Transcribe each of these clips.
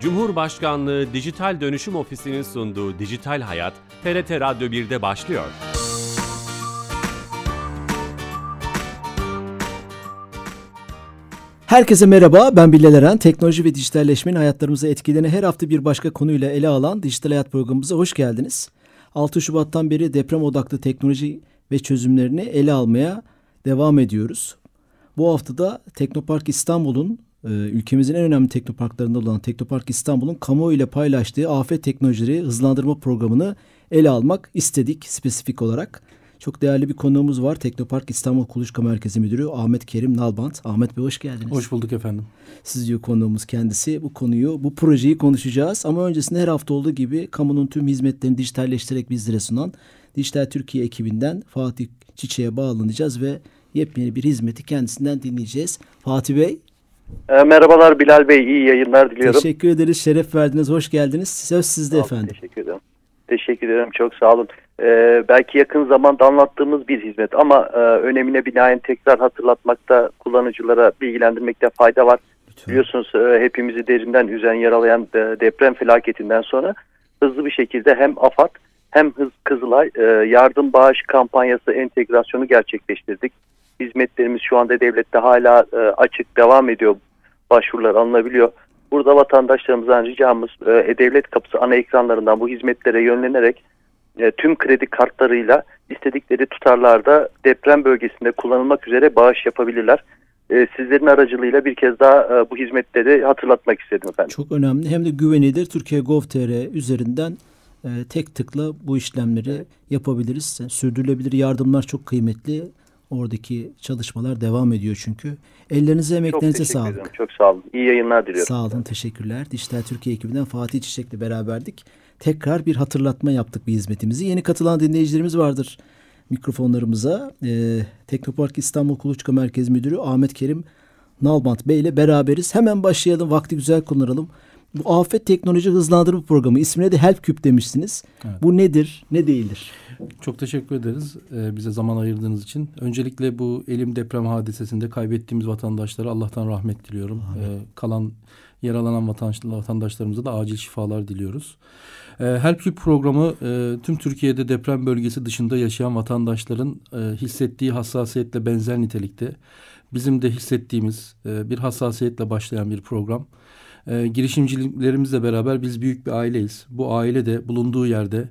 Cumhurbaşkanlığı Dijital Dönüşüm Ofisi'nin sunduğu Dijital Hayat, TRT Radyo 1'de başlıyor. Herkese merhaba, ben Bilal Eren. Teknoloji ve dijitalleşmenin hayatlarımıza etkilerini her hafta bir başka konuyla ele alan Dijital Hayat programımıza hoş geldiniz. 6 Şubat'tan beri deprem odaklı teknoloji ve çözümlerini ele almaya devam ediyoruz. Bu haftada Teknopark İstanbul'un ülkemizin en önemli teknoparklarında olan Teknopark İstanbul'un kamuoyu ile paylaştığı afet teknolojileri hızlandırma programını ele almak istedik spesifik olarak. Çok değerli bir konuğumuz var. Teknopark İstanbul Kuluçka Merkezi Müdürü Ahmet Kerim Nalbant. Ahmet Bey hoş geldiniz. Hoş bulduk efendim. Siz diyor konuğumuz kendisi. Bu konuyu, bu projeyi konuşacağız. Ama öncesinde her hafta olduğu gibi kamunun tüm hizmetlerini dijitalleştirerek bizlere sunan Dijital Türkiye ekibinden Fatih Çiçek'e bağlanacağız ve yepyeni bir hizmeti kendisinden dinleyeceğiz. Fatih Bey. E, merhabalar Bilal Bey, iyi yayınlar diliyorum. Teşekkür ederiz, şeref verdiniz, hoş geldiniz. Söz sizde olun, efendim. Teşekkür ederim. Teşekkür ederim, çok sağ olun. Ee, belki yakın zamanda anlattığımız bir hizmet ama e, önemine binaen tekrar hatırlatmakta, kullanıcılara bilgilendirmekte fayda var. Lütfen. Biliyorsunuz e, hepimizi derinden üzen, yaralayan e, deprem felaketinden sonra hızlı bir şekilde hem AFAD hem Hız Kızılay e, yardım bağış kampanyası entegrasyonu gerçekleştirdik. Hizmetlerimiz şu anda devlette hala e, açık devam ediyor. Başvurular alınabiliyor. Burada vatandaşlarımızdan ricamız e, E-Devlet Kapısı ana ekranlarından bu hizmetlere yönlenerek e, tüm kredi kartlarıyla istedikleri tutarlarda deprem bölgesinde kullanılmak üzere bağış yapabilirler. E, sizlerin aracılığıyla bir kez daha e, bu hizmetleri hatırlatmak istedim efendim. Çok önemli. Hem de güvenilir Türkiye Gov.tr üzerinden e, tek tıkla bu işlemleri yapabiliriz. Sürdürülebilir yardımlar çok kıymetli. Oradaki çalışmalar devam ediyor çünkü. Ellerinize Çok emeklerinize teşekkür sağlık. ederim. Çok sağ olun. İyi yayınlar diliyorum. Sağ olun, teşekkürler. Dijital Türkiye ekibinden Fatih Çiçek'le beraberdik. Tekrar bir hatırlatma yaptık bir hizmetimizi. Yeni katılan dinleyicilerimiz vardır mikrofonlarımıza. Ee, Teknopark İstanbul Kuluçka Merkez Müdürü Ahmet Kerim Nalbant Bey ile beraberiz. Hemen başlayalım, vakti güzel kullanalım. Bu Afet Teknoloji Hızlandırma Programı ismine de HelpCube demişsiniz. Evet. Bu nedir, ne değildir? Çok teşekkür ederiz e, bize zaman ayırdığınız için. Öncelikle bu Elim deprem hadisesinde kaybettiğimiz vatandaşlara Allah'tan rahmet diliyorum. E, kalan yaralanan vatandaş, vatandaşlarımıza da acil şifalar diliyoruz. E, HelpCube programı e, tüm Türkiye'de deprem bölgesi dışında yaşayan vatandaşların e, hissettiği hassasiyetle benzer nitelikte. Bizim de hissettiğimiz e, bir hassasiyetle başlayan bir program. E, girişimcilerimizle beraber biz büyük bir aileyiz. Bu aile de bulunduğu yerde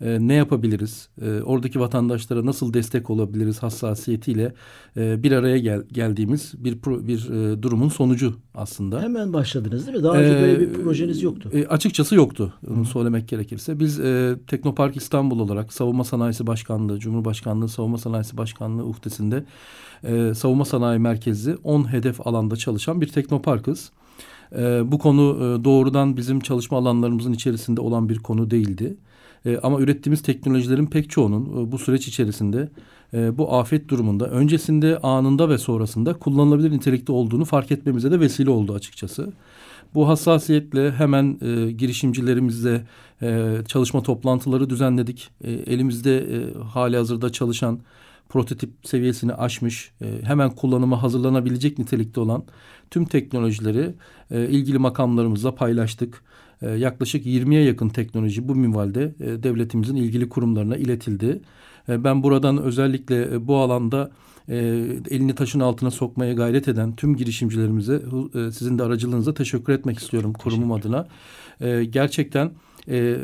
e, ne yapabiliriz? E, oradaki vatandaşlara nasıl destek olabiliriz hassasiyetiyle e, bir araya gel, geldiğimiz bir pro, bir e, durumun sonucu aslında. Hemen başladınız değil mi? Daha önce Ee, böyle bir projeniz yoktu. E, açıkçası yoktu. Onu söylemek gerekirse. Biz e, Teknopark İstanbul olarak Savunma Sanayisi Başkanlığı, Cumhurbaşkanlığı Savunma Sanayisi Başkanlığı uhdesinde e, Savunma Sanayi Merkezi 10 hedef alanda çalışan bir teknoparkız. E, bu konu e, doğrudan bizim çalışma alanlarımızın içerisinde olan bir konu değildi. E, ama ürettiğimiz teknolojilerin pek çoğunun e, bu süreç içerisinde e, bu afet durumunda öncesinde, anında ve sonrasında kullanılabilir nitelikte olduğunu fark etmemize de vesile oldu açıkçası. Bu hassasiyetle hemen e, girişimcilerimizle e, çalışma toplantıları düzenledik. E, elimizde e, hali hazırda çalışan prototip seviyesini aşmış, e, hemen kullanıma hazırlanabilecek nitelikte olan tüm teknolojileri e, ilgili makamlarımızla paylaştık. E, yaklaşık 20'ye yakın teknoloji bu minvalde devletimizin ilgili kurumlarına iletildi. Ben buradan özellikle bu alanda e, elini taşın altına sokmaya gayret eden tüm girişimcilerimize e, sizin de aracılığınıza teşekkür etmek istiyorum kurumum adına. E, gerçekten e,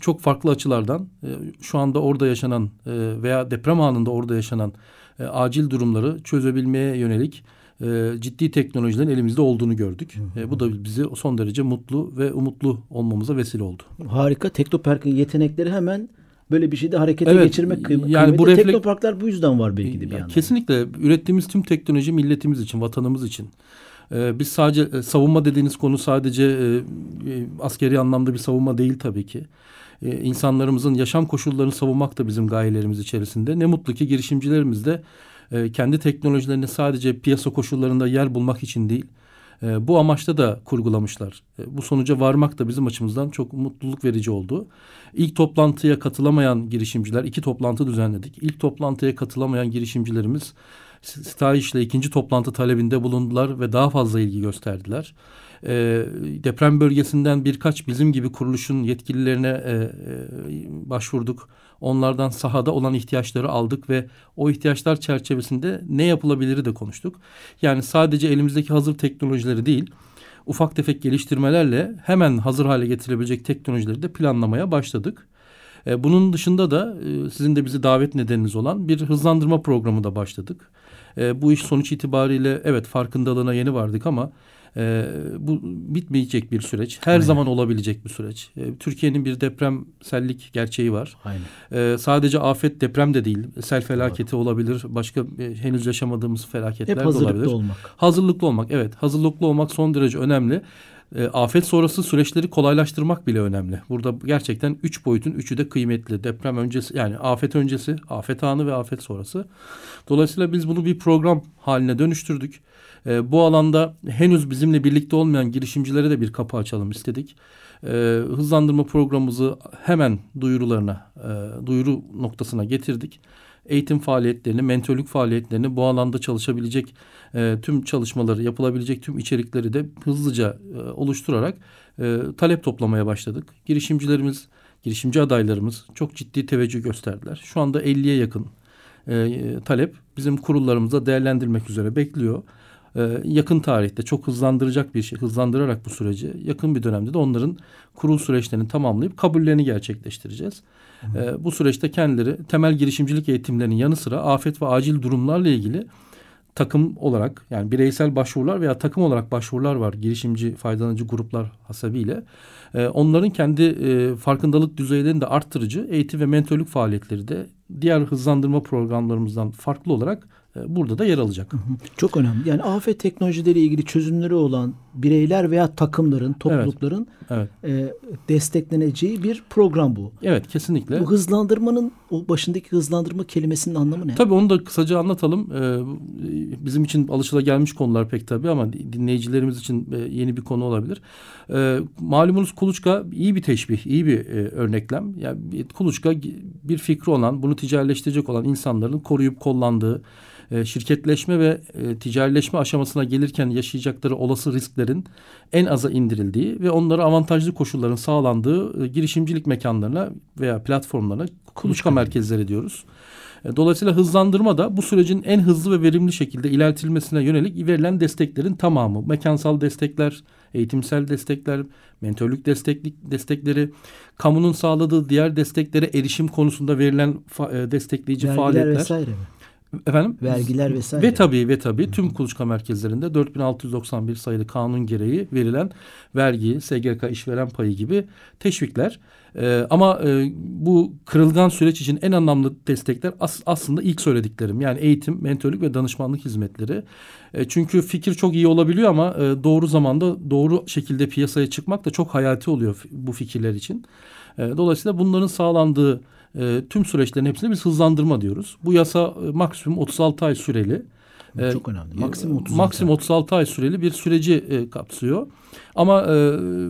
çok farklı açılardan e, şu anda orada yaşanan e, veya deprem anında orada yaşanan e, acil durumları çözebilmeye yönelik e, ciddi teknolojilerin elimizde olduğunu gördük. E, bu da bizi son derece mutlu ve umutlu olmamıza vesile oldu. Harika. Teknopark'ın yetenekleri hemen böyle bir şeyde harekete Evet, geçirmek kıym- yani kıymetli. bu reflek- Teknoparklar bu yüzden var belki de bir Ya, yandan. Kesinlikle ürettiğimiz tüm teknoloji milletimiz için, vatanımız için. Ee, biz sadece e, savunma dediğiniz konu sadece e, e, askeri anlamda bir savunma değil tabii ki. E, insanlarımızın yaşam koşullarını savunmak da bizim gayelerimiz içerisinde. Ne mutlu ki girişimcilerimiz de e, kendi teknolojilerini sadece piyasa koşullarında yer bulmak için değil, e, bu amaçta da kurgulamışlar. E, bu sonuca varmak da bizim açımızdan çok mutluluk verici oldu. İlk toplantıya katılamayan girişimciler, iki toplantı düzenledik. İlk toplantıya katılamayan girişimcilerimiz STAİŞ'le ikinci toplantı talebinde bulundular ve daha fazla ilgi gösterdiler. E, deprem bölgesinden birkaç bizim gibi kuruluşun yetkililerine e, e, başvurduk. Onlardan sahada olan ihtiyaçları aldık ve o ihtiyaçlar çerçevesinde ne yapılabiliri de konuştuk. Yani sadece elimizdeki hazır teknolojileri değil, ufak tefek geliştirmelerle hemen hazır hale getirebilecek teknolojileri de planlamaya başladık. E, bunun dışında da e, sizin de bizi davet nedeniniz olan bir hızlandırma programı da başladık. E, bu iş sonuç itibariyle evet farkındalığına yeni vardık ama e, bu bitmeyecek bir süreç. Her Aynen. zaman olabilecek bir süreç. E, Türkiye'nin bir depremsellik gerçeği var. Aynen. E, sadece afet deprem de değil. Sel felaketi evet. olabilir. Başka e, henüz yaşamadığımız felaketler Hep de olabilir. hazırlıklı olmak. Hazırlıklı olmak evet. Hazırlıklı olmak son derece önemli. E, afet sonrası süreçleri kolaylaştırmak bile önemli. Burada gerçekten üç boyutun üçü de kıymetli. Deprem öncesi yani afet öncesi, afet anı ve afet sonrası. Dolayısıyla biz bunu bir program haline dönüştürdük. E, bu alanda henüz bizimle birlikte olmayan girişimcilere de bir kapı açalım istedik. E, hızlandırma programımızı hemen duyurularına, e, duyuru noktasına getirdik. Eğitim faaliyetlerini, mentörlük faaliyetlerini bu alanda çalışabilecek e, tüm çalışmaları, yapılabilecek tüm içerikleri de hızlıca e, oluşturarak e, talep toplamaya başladık. Girişimcilerimiz, girişimci adaylarımız çok ciddi teveccüh gösterdiler. Şu anda 50'ye yakın e, talep bizim kurullarımızda değerlendirmek üzere bekliyor yakın tarihte çok hızlandıracak bir şey, hızlandırarak bu süreci yakın bir dönemde de onların kurul süreçlerini tamamlayıp kabullerini gerçekleştireceğiz. E, bu süreçte kendileri temel girişimcilik eğitimlerinin yanı sıra afet ve acil durumlarla ilgili takım olarak yani bireysel başvurular veya takım olarak başvurular var girişimci faydalanıcı gruplar hasebiyle. E, onların kendi e, farkındalık düzeylerini de arttırıcı eğitim ve mentorluk faaliyetleri de diğer hızlandırma programlarımızdan farklı olarak burada da yer alacak. Çok önemli. Yani afet teknolojileri ilgili çözümleri olan bireyler veya takımların, toplulukların evet, evet. E, destekleneceği bir program bu. Evet, kesinlikle. Bu hızlandırmanın o başındaki hızlandırma kelimesinin anlamı ne? Tabii onu da kısaca anlatalım. Ee, bizim için alışılagelmiş konular pek tabii ama dinleyicilerimiz için e, yeni bir konu olabilir. Ee, malumunuz kuluçka iyi bir teşbih, iyi bir e, örneklem. Yani kuluçka bir fikri olan, bunu ticarileştirecek olan insanların koruyup kollandığı e, şirketleşme ve e, ticarileşme aşamasına gelirken yaşayacakları olası risklerin en aza indirildiği ve onlara avantajlı koşulların sağlandığı e, girişimcilik mekanlarına veya platformlarına kuluçka merkezleri diyoruz. E, dolayısıyla hızlandırma da bu sürecin en hızlı ve verimli şekilde ilerletilmesine yönelik verilen desteklerin tamamı. Mekansal destekler, eğitimsel destekler, mentörlük desteklik, destekleri, kamunun sağladığı diğer desteklere erişim konusunda verilen e, destekleyici Vergiler faaliyetler. vesaire mi? Efendim? Vergiler vesaire. Ve tabii ve tabii tüm kuluçka merkezlerinde 4691 sayılı kanun gereği verilen vergi, SGK işveren payı gibi teşvikler. Ee, ama e, bu kırılgan süreç için en anlamlı destekler as, aslında ilk söylediklerim. Yani eğitim, mentörlük ve danışmanlık hizmetleri. E, çünkü fikir çok iyi olabiliyor ama e, doğru zamanda doğru şekilde piyasaya çıkmak da çok hayati oluyor bu fikirler için. E, dolayısıyla bunların sağlandığı e, tüm süreçlerin hepsini biz hızlandırma diyoruz. Bu yasa e, maksimum 36 ay süreli. E, Çok önemli. Maksimum 36, maksimum 36 ay süreli bir süreci e, kapsıyor. Ama e,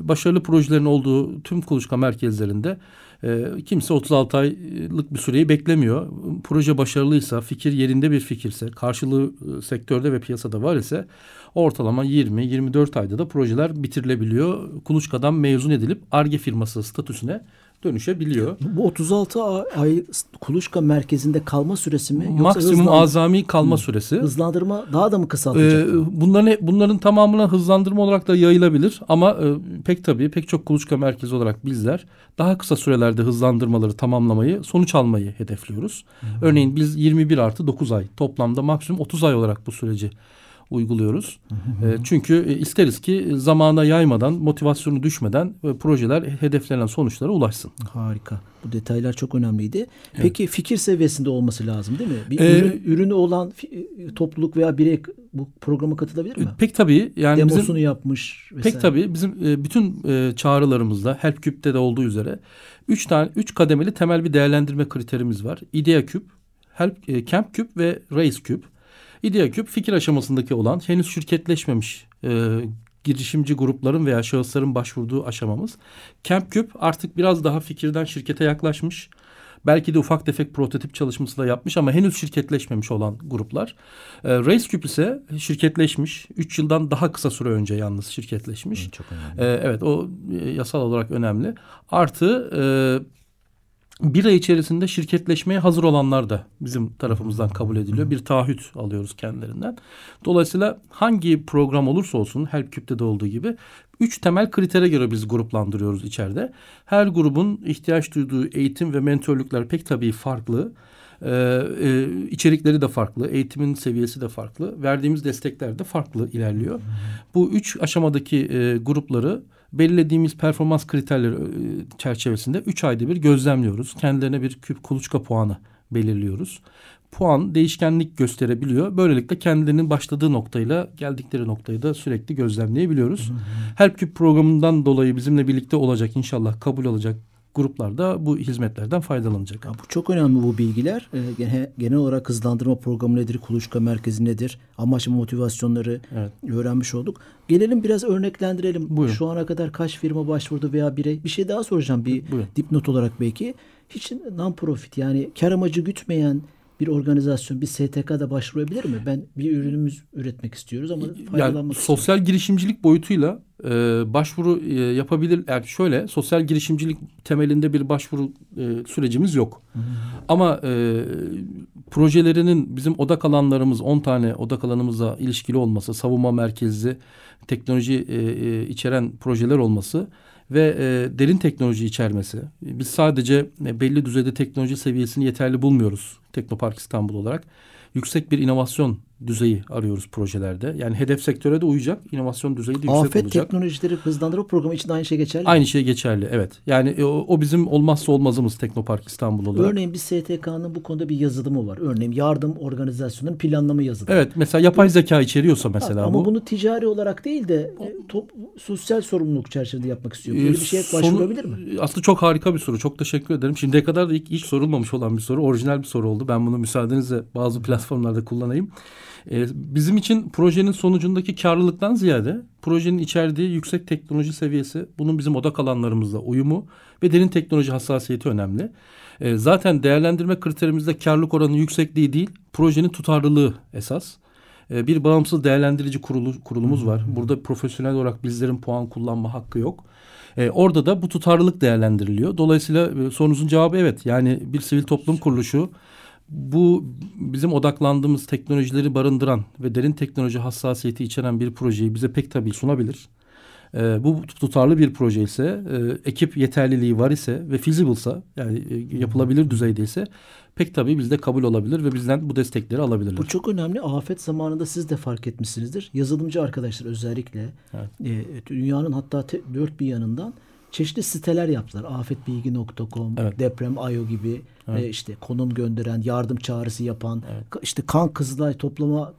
başarılı projelerin olduğu tüm kuluçka merkezlerinde e, kimse 36 aylık bir süreyi beklemiyor. Proje başarılıysa, fikir yerinde bir fikirse, karşılığı e, sektörde ve piyasada var ise ortalama 20-24 ayda da projeler bitirilebiliyor. Kuluçkadan mezun edilip ARGE firması statüsüne dönüşebiliyor. Bu 36 ay kuluçka merkezinde kalma süresi mi? Yoksa Maksimum hızlandır... azami kalma süresi. Hızlandırma daha da mı kısaltacak? Ee, bunların bunların tamamına hızlandırma olarak da yayılabilir ama e, pek tabii pek çok kuluçka merkezi olarak bizler daha kısa sürelerde hızlandırmaları tamamlamayı, sonuç almayı hedefliyoruz. Hı. Örneğin biz 21 artı 9 ay toplamda maksimum 30 ay olarak bu süreci uyguluyoruz. E, çünkü e, isteriz ki zamana yaymadan, motivasyonu düşmeden e, projeler hedeflenen sonuçlara ulaşsın. Harika. Bu detaylar çok önemliydi. Evet. Peki fikir seviyesinde olması lazım değil mi? Bir ee, ürün, ürünü olan e, topluluk veya birey bu programa katılabilir mi? Pek tabii. Yani Demosunu bizim, yapmış vesaire. Pek tabii. Bizim e, bütün e, çağrılarımızda HelpCube'de de olduğu üzere üç tane üç kademeli temel bir değerlendirme kriterimiz var. IDEA Cube, Help, e, Camp Cube ve Race Cube. İdeaküp fikir aşamasındaki olan henüz şirketleşmemiş e, girişimci grupların veya şahısların başvurduğu aşamamız. CampCube artık biraz daha fikirden şirkete yaklaşmış. Belki de ufak tefek prototip çalışması da yapmış ama henüz şirketleşmemiş olan gruplar. E, RaceCube ise şirketleşmiş. 3 yıldan daha kısa süre önce yalnız şirketleşmiş. Çok önemli. E, evet o e, yasal olarak önemli. Artı e, bir ay içerisinde şirketleşmeye hazır olanlar da bizim tarafımızdan kabul ediliyor. Bir taahhüt alıyoruz kendilerinden. Dolayısıyla hangi program olursa olsun HelpCube'de de olduğu gibi üç temel kritere göre biz gruplandırıyoruz içeride. Her grubun ihtiyaç duyduğu eğitim ve mentörlükler pek tabii farklı. Ee, e, içerikleri de farklı, eğitimin seviyesi de farklı, verdiğimiz destekler de farklı ilerliyor. Bu üç aşamadaki e, grupları belirlediğimiz performans kriterleri e, çerçevesinde 3 ayda bir gözlemliyoruz. Kendilerine bir küp kuluçka puanı belirliyoruz. Puan değişkenlik gösterebiliyor. Böylelikle kendilerinin başladığı noktayla geldikleri noktayı da sürekli gözlemleyebiliyoruz. Hı hı. HelpCube programından dolayı bizimle birlikte olacak inşallah kabul alacak gruplarda bu hizmetlerden faydalanacak. Ya bu çok önemli bu bilgiler. Ee, genel olarak hızlandırma programı nedir, kuluçka merkezi nedir, amaç ve motivasyonları evet. öğrenmiş olduk. Gelelim biraz örneklendirelim. Buyurun. Şu ana kadar kaç firma başvurdu veya birey? Bir şey daha soracağım bir Buyurun. dipnot olarak belki. Hiç non-profit yani kar amacı gütmeyen bir organizasyon, bir STK'da başvurabilir mi? Ben bir ürünümüz üretmek istiyoruz ama faydalanmak yani, Sosyal girişimcilik boyutuyla e, başvuru e, yapabilir. Yani şöyle sosyal girişimcilik temelinde bir başvuru e, sürecimiz yok. Hı. Ama e, projelerinin bizim odak alanlarımız 10 tane odak alanımıza ilişkili olması, savunma merkezli teknoloji e, e, içeren projeler olması ve e, derin teknoloji içermesi. Biz sadece e, belli düzeyde teknoloji seviyesini yeterli bulmuyoruz Teknopark İstanbul olarak. Yüksek bir inovasyon düzeyi arıyoruz projelerde. Yani hedef sektöre de uyacak, inovasyon düzeyi de yüksek Afet olacak. Afet teknolojileri hızlandırma programı için aynı şey geçerli Aynı şey geçerli, evet. Yani e, o, o bizim olmazsa olmazımız Teknopark İstanbul olarak. Örneğin bir STK'nın bu konuda bir yazılımı var. Örneğin yardım organizasyonunun planlama yazılımı. Evet, mesela yapay zeka içeriyorsa mesela ama bu. Ama bunu ticari olarak değil de e, top, sosyal sorumluluk çerçevesinde yapmak istiyor. Böyle bir şeye başvurabilir mi? Aslında çok harika bir soru. Çok teşekkür ederim. Şimdiye kadar da hiç, hiç sorulmamış olan bir soru. Orijinal bir soru oldu. Ben bunu müsaadenizle bazı platformlarda kullanayım. E, bizim için projenin sonucundaki karlılıktan ziyade projenin içerdiği yüksek teknoloji seviyesi, bunun bizim odak alanlarımızla uyumu ve derin teknoloji hassasiyeti önemli. E, zaten değerlendirme kriterimizde karlılık oranı yüksekliği değil, projenin tutarlılığı esas. E, bir bağımsız değerlendirici kurulu, kurulumuz var. Burada profesyonel olarak bizlerin puan kullanma hakkı yok. E, orada da bu tutarlılık değerlendiriliyor. Dolayısıyla e, sorunuzun cevabı evet. Yani bir sivil toplum kuruluşu bu bizim odaklandığımız teknolojileri barındıran ve derin teknoloji hassasiyeti içeren bir projeyi bize pek tabii sunabilir. E, bu tutarlı bir proje ise, e, ekip yeterliliği var ise ve feasible'sa yani e, yapılabilir düzeydeyse pek tabii bizde kabul olabilir ve bizden bu destekleri alabilirler. Bu çok önemli. Afet zamanında siz de fark etmişsinizdir. Yazılımcı arkadaşlar özellikle evet. e, dünyanın hatta te, dört bir yanından çeşitli siteler yaptılar. Afetbilgi.com, evet. Deprem.io gibi evet. e, işte konum gönderen, yardım çağrısı yapan, evet. işte kan kızılay toplama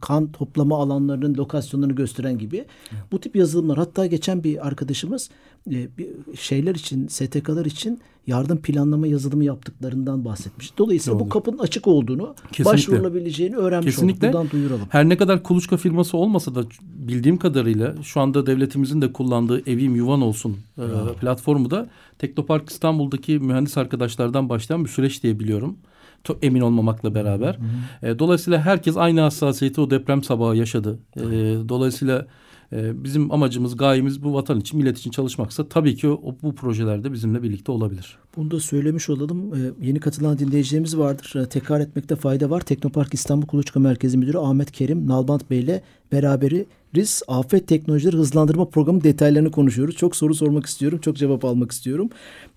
kan toplama alanlarının lokasyonlarını gösteren gibi evet. bu tip yazılımlar. Hatta geçen bir arkadaşımız e, bir şeyler için, STK'lar için yardım planlama yazılımı yaptıklarından bahsetmiş. Dolayısıyla Doğru. bu kapının açık olduğunu, Kesinlikle. başvurulabileceğini öğrenmiş Kesinlikle. olduk. Buradan duyuralım. Her ne kadar kuluçka firması olmasa da bildiğim kadarıyla şu anda devletimizin de kullandığı Evim Yuvan Olsun e, platformu da Teknopark İstanbul'daki mühendis arkadaşlardan başlayan bir süreç diye biliyorum. Çok emin olmamakla beraber. Hı hı. E, dolayısıyla herkes aynı hassasiyeti o deprem sabahı yaşadı. E, dolayısıyla e, bizim amacımız, gayemiz bu vatan için, millet için çalışmaksa tabii ki o, bu projelerde bizimle birlikte olabilir. Bunu da söylemiş olalım. E, yeni katılan dinleyicilerimiz vardır. E, tekrar etmekte fayda var. Teknopark İstanbul Kuluçka Merkezi Müdürü Ahmet Kerim Nalbant Bey ile beraberi RIS Afet Teknolojileri Hızlandırma Programı detaylarını konuşuyoruz. Çok soru sormak istiyorum. Çok cevap almak istiyorum.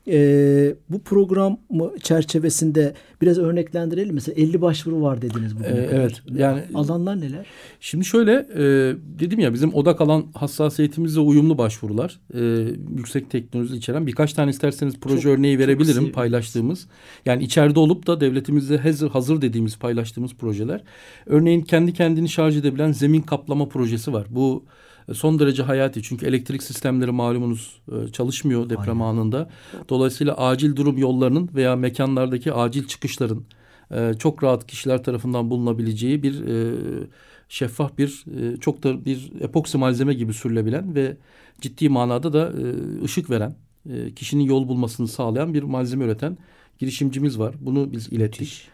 Ee, bu program çerçevesinde biraz örneklendirelim. Mesela 50 başvuru var dediniz bugüne ee, Evet. Yani alanlar neler? Şimdi şöyle e, dedim ya bizim odak alan hassasiyetimizle uyumlu başvurular. E, yüksek teknoloji içeren birkaç tane isterseniz proje çok, örneği verebilirim paylaştığımız. Yani içeride olup da devletimizde hazır hazır dediğimiz paylaştığımız projeler. Örneğin kendi kendini şarj edebilen zemin kaplama projesi var. Bu son derece hayati çünkü elektrik sistemleri malumunuz e, çalışmıyor deprem Aynen. anında. Dolayısıyla acil durum yollarının veya mekanlardaki acil çıkışların e, çok rahat kişiler tarafından bulunabileceği bir e, şeffaf bir çok da bir epoksi malzeme gibi sürülebilen ve ciddi manada da ışık veren kişinin yol bulmasını sağlayan bir malzeme üreten girişimcimiz var. Bunu biz ilettik.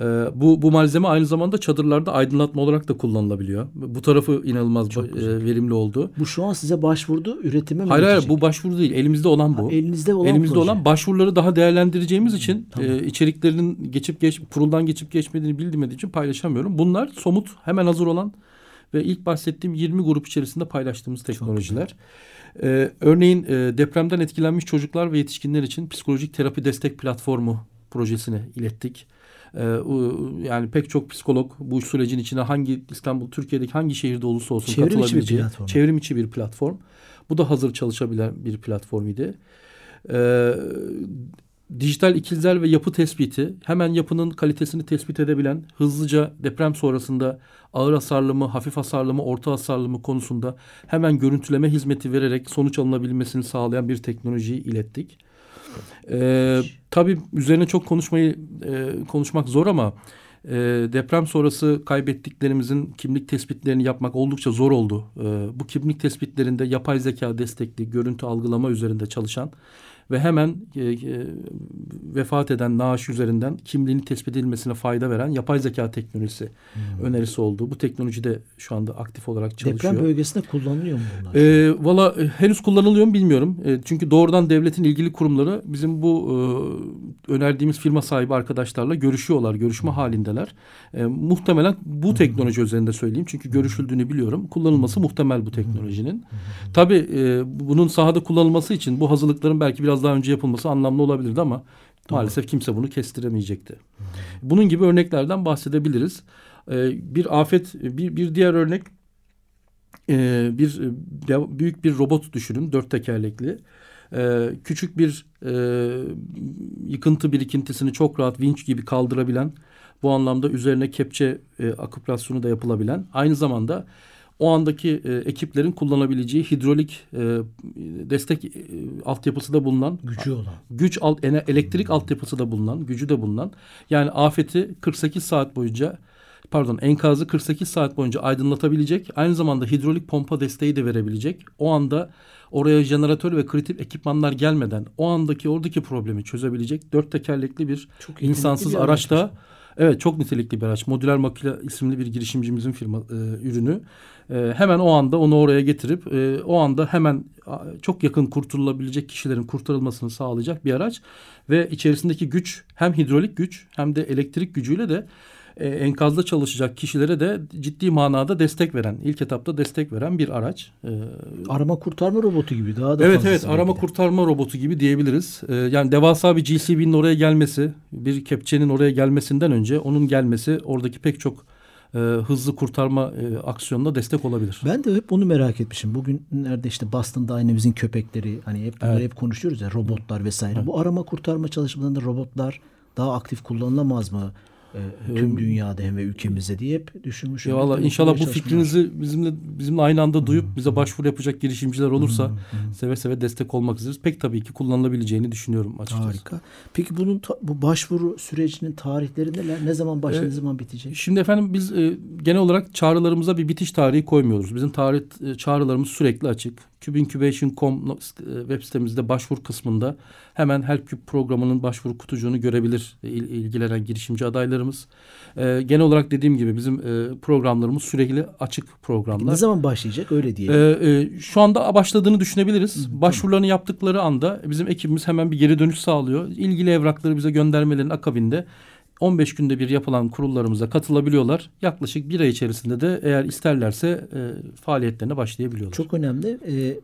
Ee, bu, bu malzeme aynı zamanda çadırlarda aydınlatma olarak da kullanılabiliyor. Bu tarafı inanılmaz Çok e, verimli oldu. Bu şu an size başvurdu üretime mi Hayır hayır bu başvuru değil. Elimizde olan bu. Ha, elinizde olan Elimizde proje. olan başvuruları daha değerlendireceğimiz için tamam. e, içeriklerinin geçip geç kuruldan geçip geçmediğini bilmediğim için paylaşamıyorum. Bunlar somut hemen hazır olan ve ilk bahsettiğim 20 grup içerisinde paylaştığımız teknolojiler. E, örneğin e, depremden etkilenmiş çocuklar ve yetişkinler için psikolojik terapi destek platformu projesini ilettik. E, u- yani pek çok psikolog bu sürecin içine hangi İstanbul, Türkiye'deki hangi şehirde olursa olsun Çevrim içi bir katılabileceği platform. çevrim içi bir platform. Bu da hazır çalışabilen bir platform idi. Ee, dijital ikizler ve yapı tespiti hemen yapının kalitesini tespit edebilen hızlıca deprem sonrasında ağır hasarlı mı, hafif hasarlı mı, orta hasarlı mı konusunda hemen görüntüleme hizmeti vererek sonuç alınabilmesini sağlayan bir teknolojiyi ilettik. Ee, tabii üzerine çok konuşmayı e, konuşmak zor ama e, deprem sonrası kaybettiklerimizin kimlik tespitlerini yapmak oldukça zor oldu. E, bu kimlik tespitlerinde yapay zeka destekli görüntü algılama üzerinde çalışan ve hemen e, e, vefat eden naaş üzerinden kimliğini tespit edilmesine fayda veren yapay zeka teknolojisi önerisi oldu. Bu teknoloji de şu anda aktif olarak çalışıyor. Deprem bölgesinde kullanılıyor mu bunlar? E, Valla e, henüz kullanılıyor mu bilmiyorum. E, çünkü doğrudan devletin ilgili kurumları bizim bu e, önerdiğimiz firma sahibi arkadaşlarla görüşüyorlar. Görüşme halindeler. E, muhtemelen bu teknoloji üzerinde söyleyeyim. Çünkü görüşüldüğünü biliyorum. Kullanılması muhtemel bu teknolojinin. Tabii e, bunun sahada kullanılması için bu hazırlıkların belki biraz daha önce yapılması anlamlı olabilirdi ama maalesef kimse bunu kestiremeyecekti. Bunun gibi örneklerden bahsedebiliriz. E, bir afet, bir, bir diğer örnek e, bir e, büyük bir robot düşünün dört tekerlekli. E, küçük bir e, yıkıntı birikintisini çok rahat vinç gibi kaldırabilen bu anlamda üzerine kepçe e, da yapılabilen aynı zamanda o andaki e, ekiplerin kullanabileceği hidrolik e, destek e, altyapısı da bulunan Gücü olan. güç alt, elektrik altyapısı da bulunan, gücü de bulunan. Yani afeti 48 saat boyunca pardon enkazı 48 saat boyunca aydınlatabilecek. Aynı zamanda hidrolik pompa desteği de verebilecek. O anda oraya jeneratör ve kritik ekipmanlar gelmeden o andaki oradaki problemi çözebilecek dört tekerlekli bir Çok insansız bir araçta. Evet çok nitelikli bir araç. Modüler makine isimli bir girişimcimizin firma e, ürünü. E, hemen o anda onu oraya getirip e, o anda hemen çok yakın kurtulabilecek kişilerin kurtarılmasını sağlayacak bir araç ve içerisindeki güç hem hidrolik güç hem de elektrik gücüyle de e, enkazda çalışacak kişilere de ciddi manada destek veren, ilk etapta destek veren bir araç. E, Arama kurtarma robotu gibi daha da Evet evet arama de. kurtarma robotu gibi diyebiliriz. Ee, yani devasa bir GCB'nin oraya gelmesi, bir kepçenin oraya gelmesinden önce onun gelmesi oradaki pek çok e, hızlı kurtarma e, aksiyonuna destek olabilir. Ben de hep bunu merak etmişim. Bugünlerde işte Boston Dynamics'in köpekleri hani hep Evet. hep konuşuyoruz ya robotlar vesaire. Bu arama kurtarma çalışmalarında robotlar daha aktif kullanılamaz mı? Ee, tüm dünyada hem ve ülkemizde diye hep düşünmüşüm. Ya valla inşallah bu fikrinizi bizimle bizimle aynı anda duyup bize başvuru yapacak girişimciler olursa seve seve destek olmak isteriz. Pek tabii ki kullanılabileceğini düşünüyorum açıkçası. Harika. Peki bunun bu başvuru sürecinin tarihleri neler? Ne zaman başlar, Ee, ne zaman bitecek? Şimdi efendim biz e, genel olarak çağrılarımıza bir bitiş tarihi koymuyoruz. Bizim tarih e, çağrılarımız sürekli açık. Cubincubation.com e, web sitemizde başvuru kısmında hemen HelpCube programının başvuru kutucuğunu görebilir e, il- ilgilenen girişimci adaylarımız. Genel olarak dediğim gibi bizim e, programlarımız sürekli açık programlar. Ne zaman başlayacak öyle diyelim. Ee, e, şu anda başladığını düşünebiliriz. Başvurularını yaptıkları anda bizim ekibimiz hemen bir geri dönüş sağlıyor. İlgili evrakları bize göndermelerin akabinde 15 günde bir yapılan kurullarımıza katılabiliyorlar. Yaklaşık bir ay içerisinde de eğer isterlerse e, faaliyetlerine başlayabiliyorlar. Çok önemli. Ee,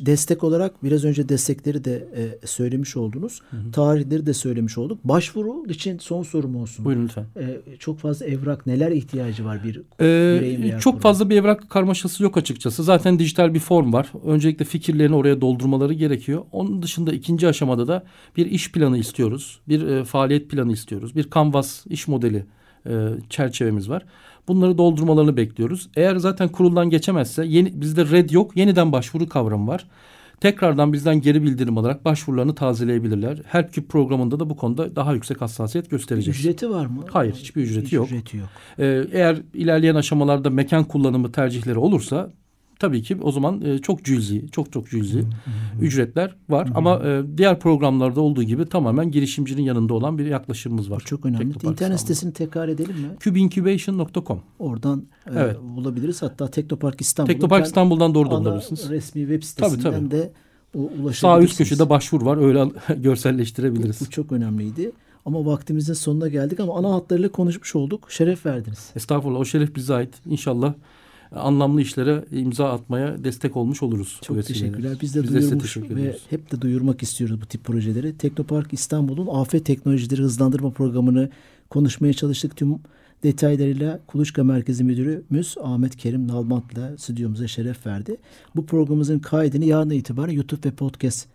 destek olarak biraz önce destekleri de e, söylemiş oldunuz. Tarihleri de söylemiş olduk. Başvuru için son sorum olsun. Buyurun lütfen. Ee, çok fazla evrak neler ihtiyacı var bir Ee, veya çok fazla bir evrak karmaşası yok açıkçası. Zaten dijital bir form var. Öncelikle fikirlerini oraya doldurmaları gerekiyor. Onun dışında ikinci aşamada da bir iş planı istiyoruz. Bir e, faaliyet planı istiyoruz. Bir kanvas iş modeli e, çerçevemiz var. Bunları doldurmalarını bekliyoruz. Eğer zaten kuruldan geçemezse yeni, bizde red yok. Yeniden başvuru kavramı var. Tekrardan bizden geri bildirim alarak başvurularını tazeleyebilirler. HelpCube programında da bu konuda daha yüksek hassasiyet göstereceğiz. Ücreti var mı? Hayır, hiçbir ücreti Hiç yok. Ücreti yok. Ee, eğer ilerleyen aşamalarda mekan kullanımı tercihleri olursa tabii ki o zaman e, çok cüzi, çok çok cüzi ücretler var. Ama e, diğer programlarda olduğu gibi tamamen girişimcinin yanında olan bir yaklaşımımız var. Bu çok önemli. Teknopark İnternet İstanbul. sitesini tekrar edelim mi? Cubeincubation.com Oradan e, Evet. bulabiliriz. Hatta Teknopark İstanbul'un Teknopark İstanbul'dan doğru da bulabilirsiniz. resmi web sitesinden Tabii, tabii. de ulaşabilirsiniz. Sağ üst köşede başvur var. Öyle görselleştirebiliriz. Bu çok önemliydi. Ama vaktimizin sonuna geldik ama ana hatlarıyla konuşmuş olduk. Şeref verdiniz. Estağfurullah o şeref bize ait. İnşallah anlamlı işlere imza atmaya destek olmuş oluruz. Çok teşekkürler. Biz de Biz duyurmuş teşekkür ve hep de duyurmak istiyoruz bu tip projeleri. Teknopark İstanbul'un afet teknolojileri hızlandırma programını konuşmaya çalıştık. Tüm detaylarıyla Kuluçka Merkezi Müdürümüz Ahmet Kerim Nalbant'la stüdyomuza şeref verdi. Bu programımızın kaydını yarın itibaren YouTube ve podcast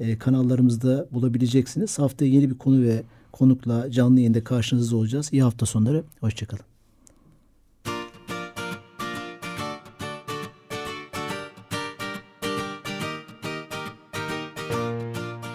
e, kanallarımızda bulabileceksiniz. Haftaya yeni bir konu ve konukla canlı yayında karşınızda olacağız. İyi hafta sonları. Hoşçakalın.